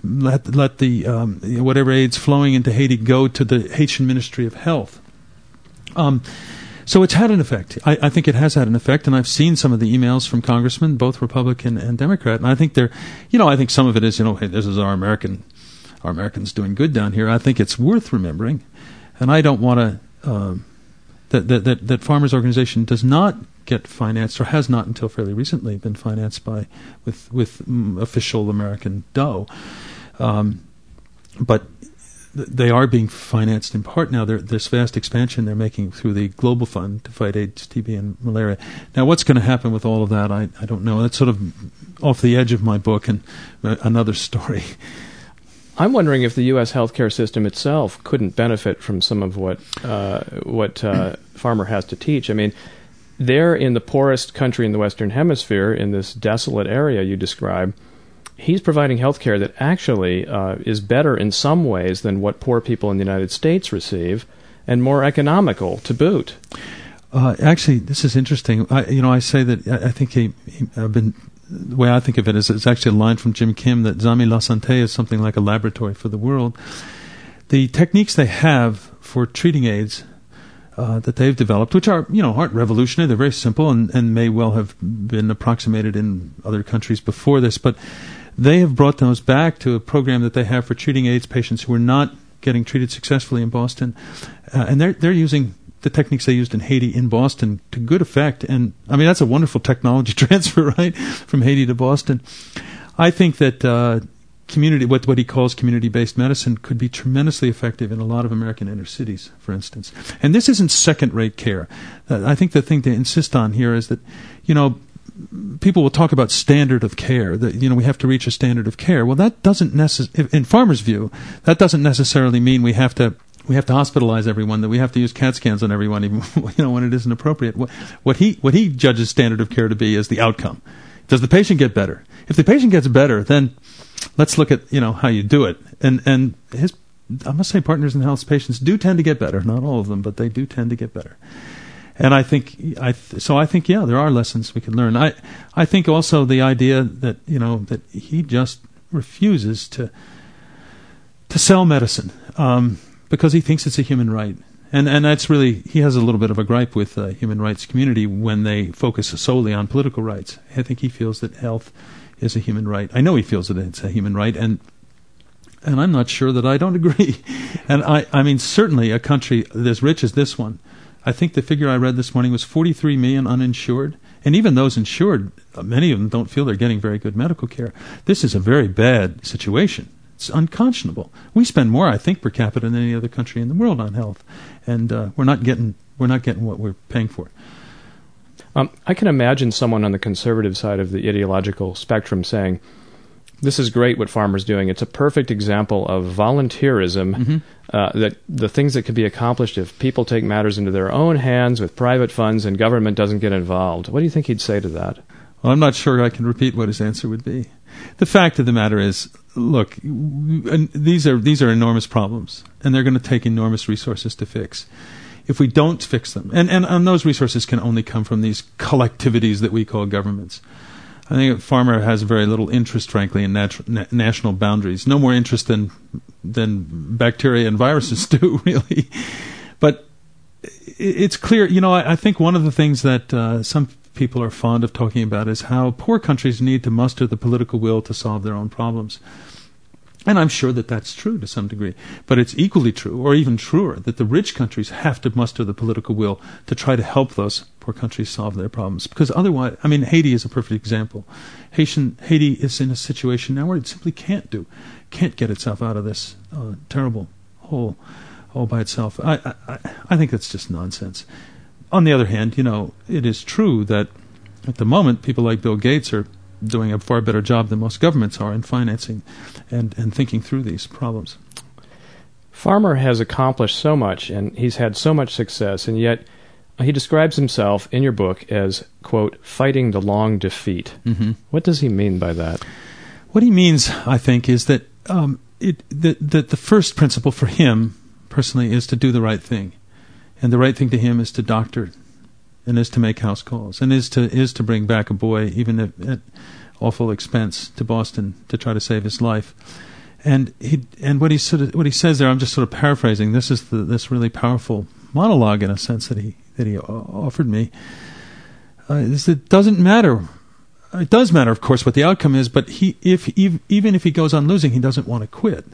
let let the um, whatever aid's flowing into Haiti go to the Haitian Ministry of Health. Um, so it's had an effect. I, I, think it has had an effect, and I've seen some of the emails from congressmen, both Republican and Democrat, and I think they're, you know, I think some of it is, you know, hey, this is our American, our Americans doing good down here. I think it's worth remembering, and I don't want to. Uh, that, that, that, that Farmer's organization does not get financed or has not until fairly recently been financed by with with mm, official American dough. Um, but they are being financed in part now. There's this vast expansion they're making through the Global Fund to fight AIDS, TB, and malaria. Now, what's going to happen with all of that, I, I don't know. That's sort of off the edge of my book and uh, another story. I'm wondering if the U.S. healthcare system itself couldn't benefit from some of what uh, what uh, Farmer has to teach. I mean, they're in the poorest country in the Western Hemisphere, in this desolate area you describe he's providing health care that actually uh, is better in some ways than what poor people in the United States receive and more economical to boot. Uh, actually, this is interesting. I, you know, I say that I, I think he, he, I've been the way I think of it is it's actually a line from Jim Kim that Zanmi La Santé is something like a laboratory for the world. The techniques they have for treating AIDS uh, that they've developed, which are you know aren't revolutionary, they're very simple and, and may well have been approximated in other countries before this, but they have brought those back to a program that they have for treating AIDS patients who are not getting treated successfully in Boston, uh, and they're they're using the techniques they used in Haiti in Boston to good effect. And I mean that's a wonderful technology transfer, right, from Haiti to Boston. I think that uh, community, what what he calls community-based medicine, could be tremendously effective in a lot of American inner cities, for instance. And this isn't second-rate care. Uh, I think the thing to insist on here is that, you know, people will talk about standard of care that you know we have to reach a standard of care. Well that doesn't necessarily in Farmer's view that doesn't necessarily mean we have to we have to hospitalize everyone that we have to use cat scans on everyone even you know when it isn't appropriate. What, what he what he judges standard of care to be is the outcome. Does the patient get better? If the patient gets better then let's look at you know how you do it. And and his I must say partners in health patients do tend to get better. Not all of them but they do tend to get better and I think I th- so I think yeah there are lessons we can learn. I I think also the idea that you know that he just refuses to to sell medicine um, because he thinks it's a human right. And and that's really he has a little bit of a gripe with the human rights community when they focus solely on political rights. I think he feels that health is a human right. I know he feels that it's a human right, and and I'm not sure that I don't agree. and I I mean certainly a country as rich as this one I think the figure I read this morning was 43 million uninsured. And even those insured, uh, many of them don't feel they're getting very good medical care. This is a very bad situation. It's unconscionable. We spend more, I think, per capita than any other country in the world on health, and uh, we're not getting we're not getting what we're paying for. Um, I can imagine someone on the conservative side of the ideological spectrum saying, this is great what Farmer's doing. It's a perfect example of volunteerism. Mm-hmm. Uh, that the things that can be accomplished if people take matters into their own hands with private funds and government doesn't get involved. What do you think he'd say to that? Well, I'm not sure I can repeat what his answer would be. The fact of the matter is, look, these are these are enormous problems, and they're going to take enormous resources to fix. If we don't fix them, and, and, and those resources can only come from these collectivities that we call governments. I think a farmer has very little interest, frankly, in na- national boundaries. No more interest than than bacteria and viruses do, really. But it's clear, you know. I, I think one of the things that uh, some people are fond of talking about is how poor countries need to muster the political will to solve their own problems. And I'm sure that that's true to some degree. But it's equally true, or even truer, that the rich countries have to muster the political will to try to help those poor countries solve their problems. Because otherwise, I mean, Haiti is a perfect example. Haitian, Haiti is in a situation now where it simply can't do, can't get itself out of this uh, terrible hole all by itself. I, I, I think that's just nonsense. On the other hand, you know, it is true that at the moment, people like Bill Gates are doing a far better job than most governments are in financing and, and thinking through these problems. Farmer has accomplished so much and he's had so much success, and yet he describes himself in your book as, quote, fighting the long defeat. Mm-hmm. What does he mean by that? What he means, I think, is that um, it, the, the, the first principle for him, personally, is to do the right thing. And the right thing to him is to doctor and is to make house calls and is to is to bring back a boy even at, at awful expense to Boston to try to save his life. And he and what he sort of what he says there, I'm just sort of paraphrasing. This is the, this really powerful monologue in a sense that he that he offered me. Uh, is it doesn't matter. It does matter, of course, what the outcome is. But he, if even if he goes on losing, he doesn't want to quit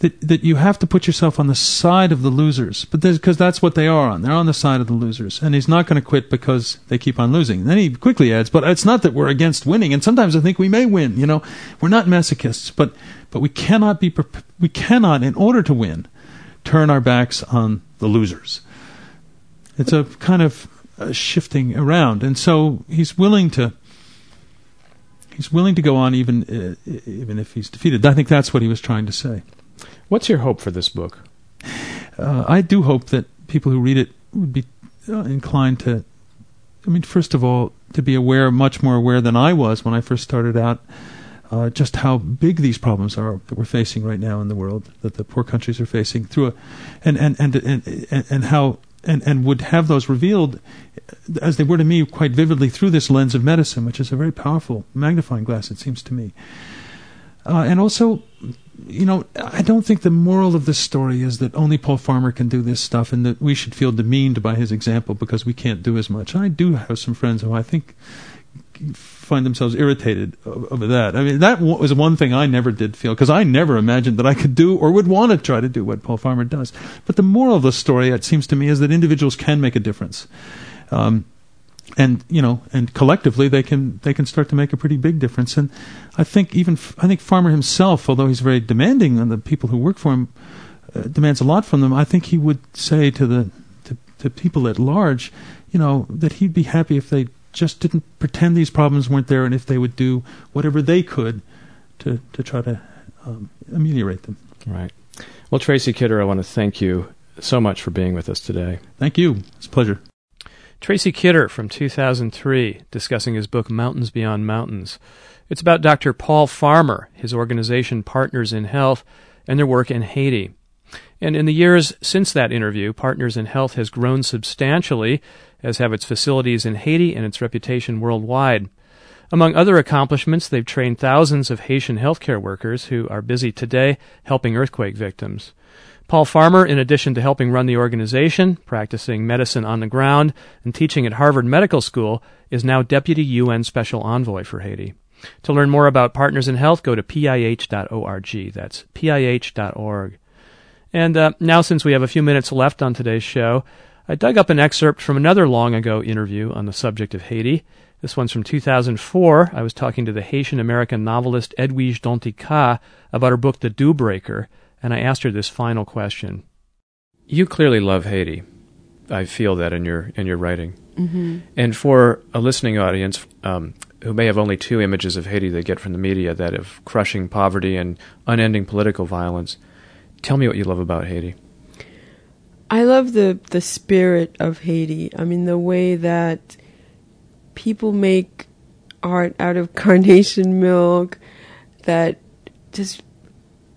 that that you have to put yourself on the side of the losers, but because that's what they are on. They're on the side of the losers, and he's not going to quit because they keep on losing. And then he quickly adds, "But it's not that we're against winning, and sometimes I think we may win. You know, we're not masochists, but but we cannot be we cannot, in order to win, turn our backs on the losers. It's a kind of a shifting around, and so he's willing to." He's willing to go on even uh, even if he's defeated. I think that's what he was trying to say. What's your hope for this book? Uh, I do hope that people who read it would be uh, inclined to, I mean, first of all, to be aware, much more aware than I was when I first started out, uh, just how big these problems are that we're facing right now in the world, that the poor countries are facing through a, and and and and, and, and how and, and would have those revealed as they were to me quite vividly through this lens of medicine, which is a very powerful magnifying glass, it seems to me. Uh, and also you know, I don't think the moral of this story is that only Paul Farmer can do this stuff and that we should feel demeaned by his example because we can't do as much. I do have some friends who I think find themselves irritated over that. I mean, that was one thing I never did feel because I never imagined that I could do or would want to try to do what Paul Farmer does. But the moral of the story, it seems to me, is that individuals can make a difference. Um, and you know, and collectively they can they can start to make a pretty big difference. And I think even I think Farmer himself, although he's very demanding on the people who work for him, uh, demands a lot from them. I think he would say to the to, to people at large, you know, that he'd be happy if they just didn't pretend these problems weren't there, and if they would do whatever they could to to try to um, ameliorate them. Right. Well, Tracy Kidder, I want to thank you so much for being with us today. Thank you. It's a pleasure. Tracy Kidder from 2003 discussing his book Mountains Beyond Mountains. It's about Dr. Paul Farmer, his organization Partners in Health, and their work in Haiti. And in the years since that interview, Partners in Health has grown substantially, as have its facilities in Haiti and its reputation worldwide. Among other accomplishments, they've trained thousands of Haitian healthcare workers who are busy today helping earthquake victims. Paul Farmer, in addition to helping run the organization, practicing medicine on the ground, and teaching at Harvard Medical School, is now Deputy UN Special Envoy for Haiti. To learn more about Partners in Health, go to pih.org. That's pih.org. And uh, now, since we have a few minutes left on today's show, I dug up an excerpt from another long ago interview on the subject of Haiti. This one's from 2004. I was talking to the Haitian American novelist Edwige Danticat about her book, The Dew Breaker and I asked her this final question. You clearly love Haiti. I feel that in your in your writing. Mm-hmm. And for a listening audience um, who may have only two images of Haiti they get from the media, that of crushing poverty and unending political violence, tell me what you love about Haiti. I love the the spirit of Haiti. I mean, the way that people make art out of carnation milk, that just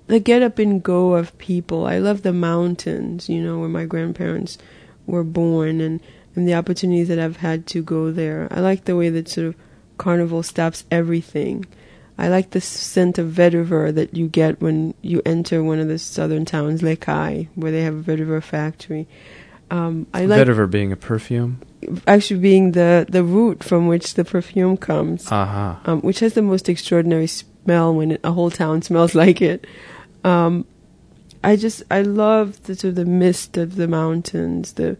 the get up and go of people. I love the mountains, you know, where my grandparents were born and, and the opportunities that I've had to go there. I like the way that sort of carnival stops everything. I like the scent of vetiver that you get when you enter one of the southern towns, Cayes, where they have a vetiver factory. Um, I like vetiver being a perfume. Actually, being the the root from which the perfume comes, uh-huh. um, which has the most extraordinary smell when it, a whole town smells like it. Um, I just I love the sort of the mist of the mountains, the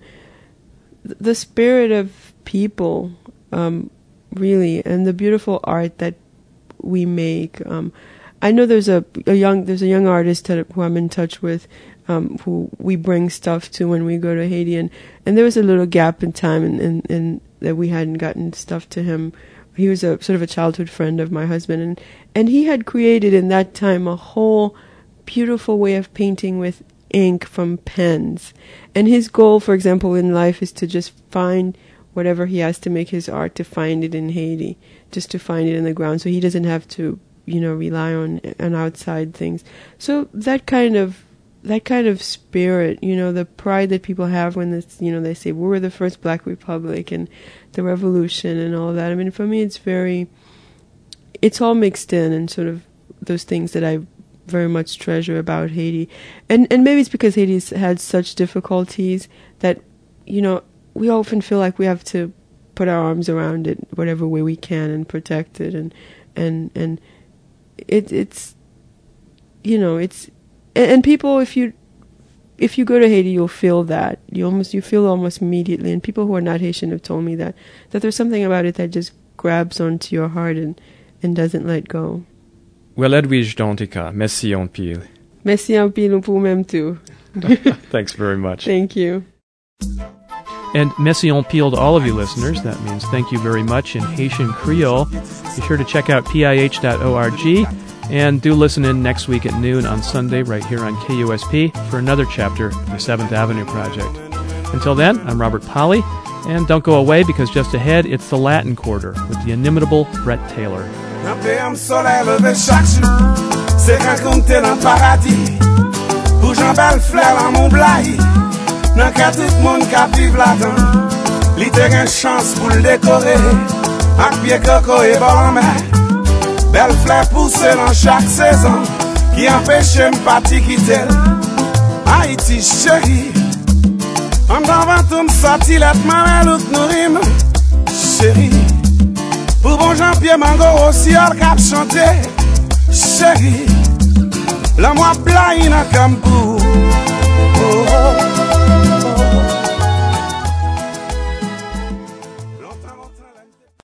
the spirit of people, um, really, and the beautiful art that we make. Um, I know there's a, a young there's a young artist who I'm in touch with, um, who we bring stuff to when we go to Haiti, and, and there was a little gap in time, and in, in, in, that we hadn't gotten stuff to him. He was a sort of a childhood friend of my husband, and and he had created in that time a whole beautiful way of painting with ink from pens. And his goal, for example, in life is to just find whatever he has to make his art, to find it in Haiti, just to find it in the ground, so he doesn't have to, you know, rely on on outside things. So that kind of that kind of spirit, you know, the pride that people have when this, you know, they say we were the first Black Republic and the revolution and all that. I mean, for me, it's very, it's all mixed in and sort of those things that I very much treasure about Haiti, and and maybe it's because Haiti's had such difficulties that, you know, we often feel like we have to put our arms around it whatever way we can and protect it and and and it it's you know it's and, and people if you if you go to Haiti, you'll feel that. You almost you feel almost immediately. And people who are not Haitian have told me that that there's something about it that just grabs onto your heart and and doesn't let go. Well, Edwige Danticat, merci en pile. Merci en pile pour même tout. Thanks very much. Thank you. And merci en pile to all of you listeners. That means thank you very much in Haitian Creole. Be sure to check out pih.org and do listen in next week at noon on Sunday right here on KUSP for another chapter of the 7th Avenue Project. Until then, I'm Robert Pollie, and don't go away because just ahead it's the Latin Quarter with the inimitable Brett Taylor. Nan pe yon soley leve chak chou Se kan kon te nan paradis Pou jan bel fler lan moun blai Nan ka tout moun ka viv la dan. Li te gen chans pou l dekore Ak pie koko e bolan mè Bel fler pousse lan chak sezon Ki empèche m pati kitel Haiti chéri An dan vantou m soti let ma mè lout nou rim Chéri Pou bon jan piye mango osi or kap chante Chéri La mwa Oh oh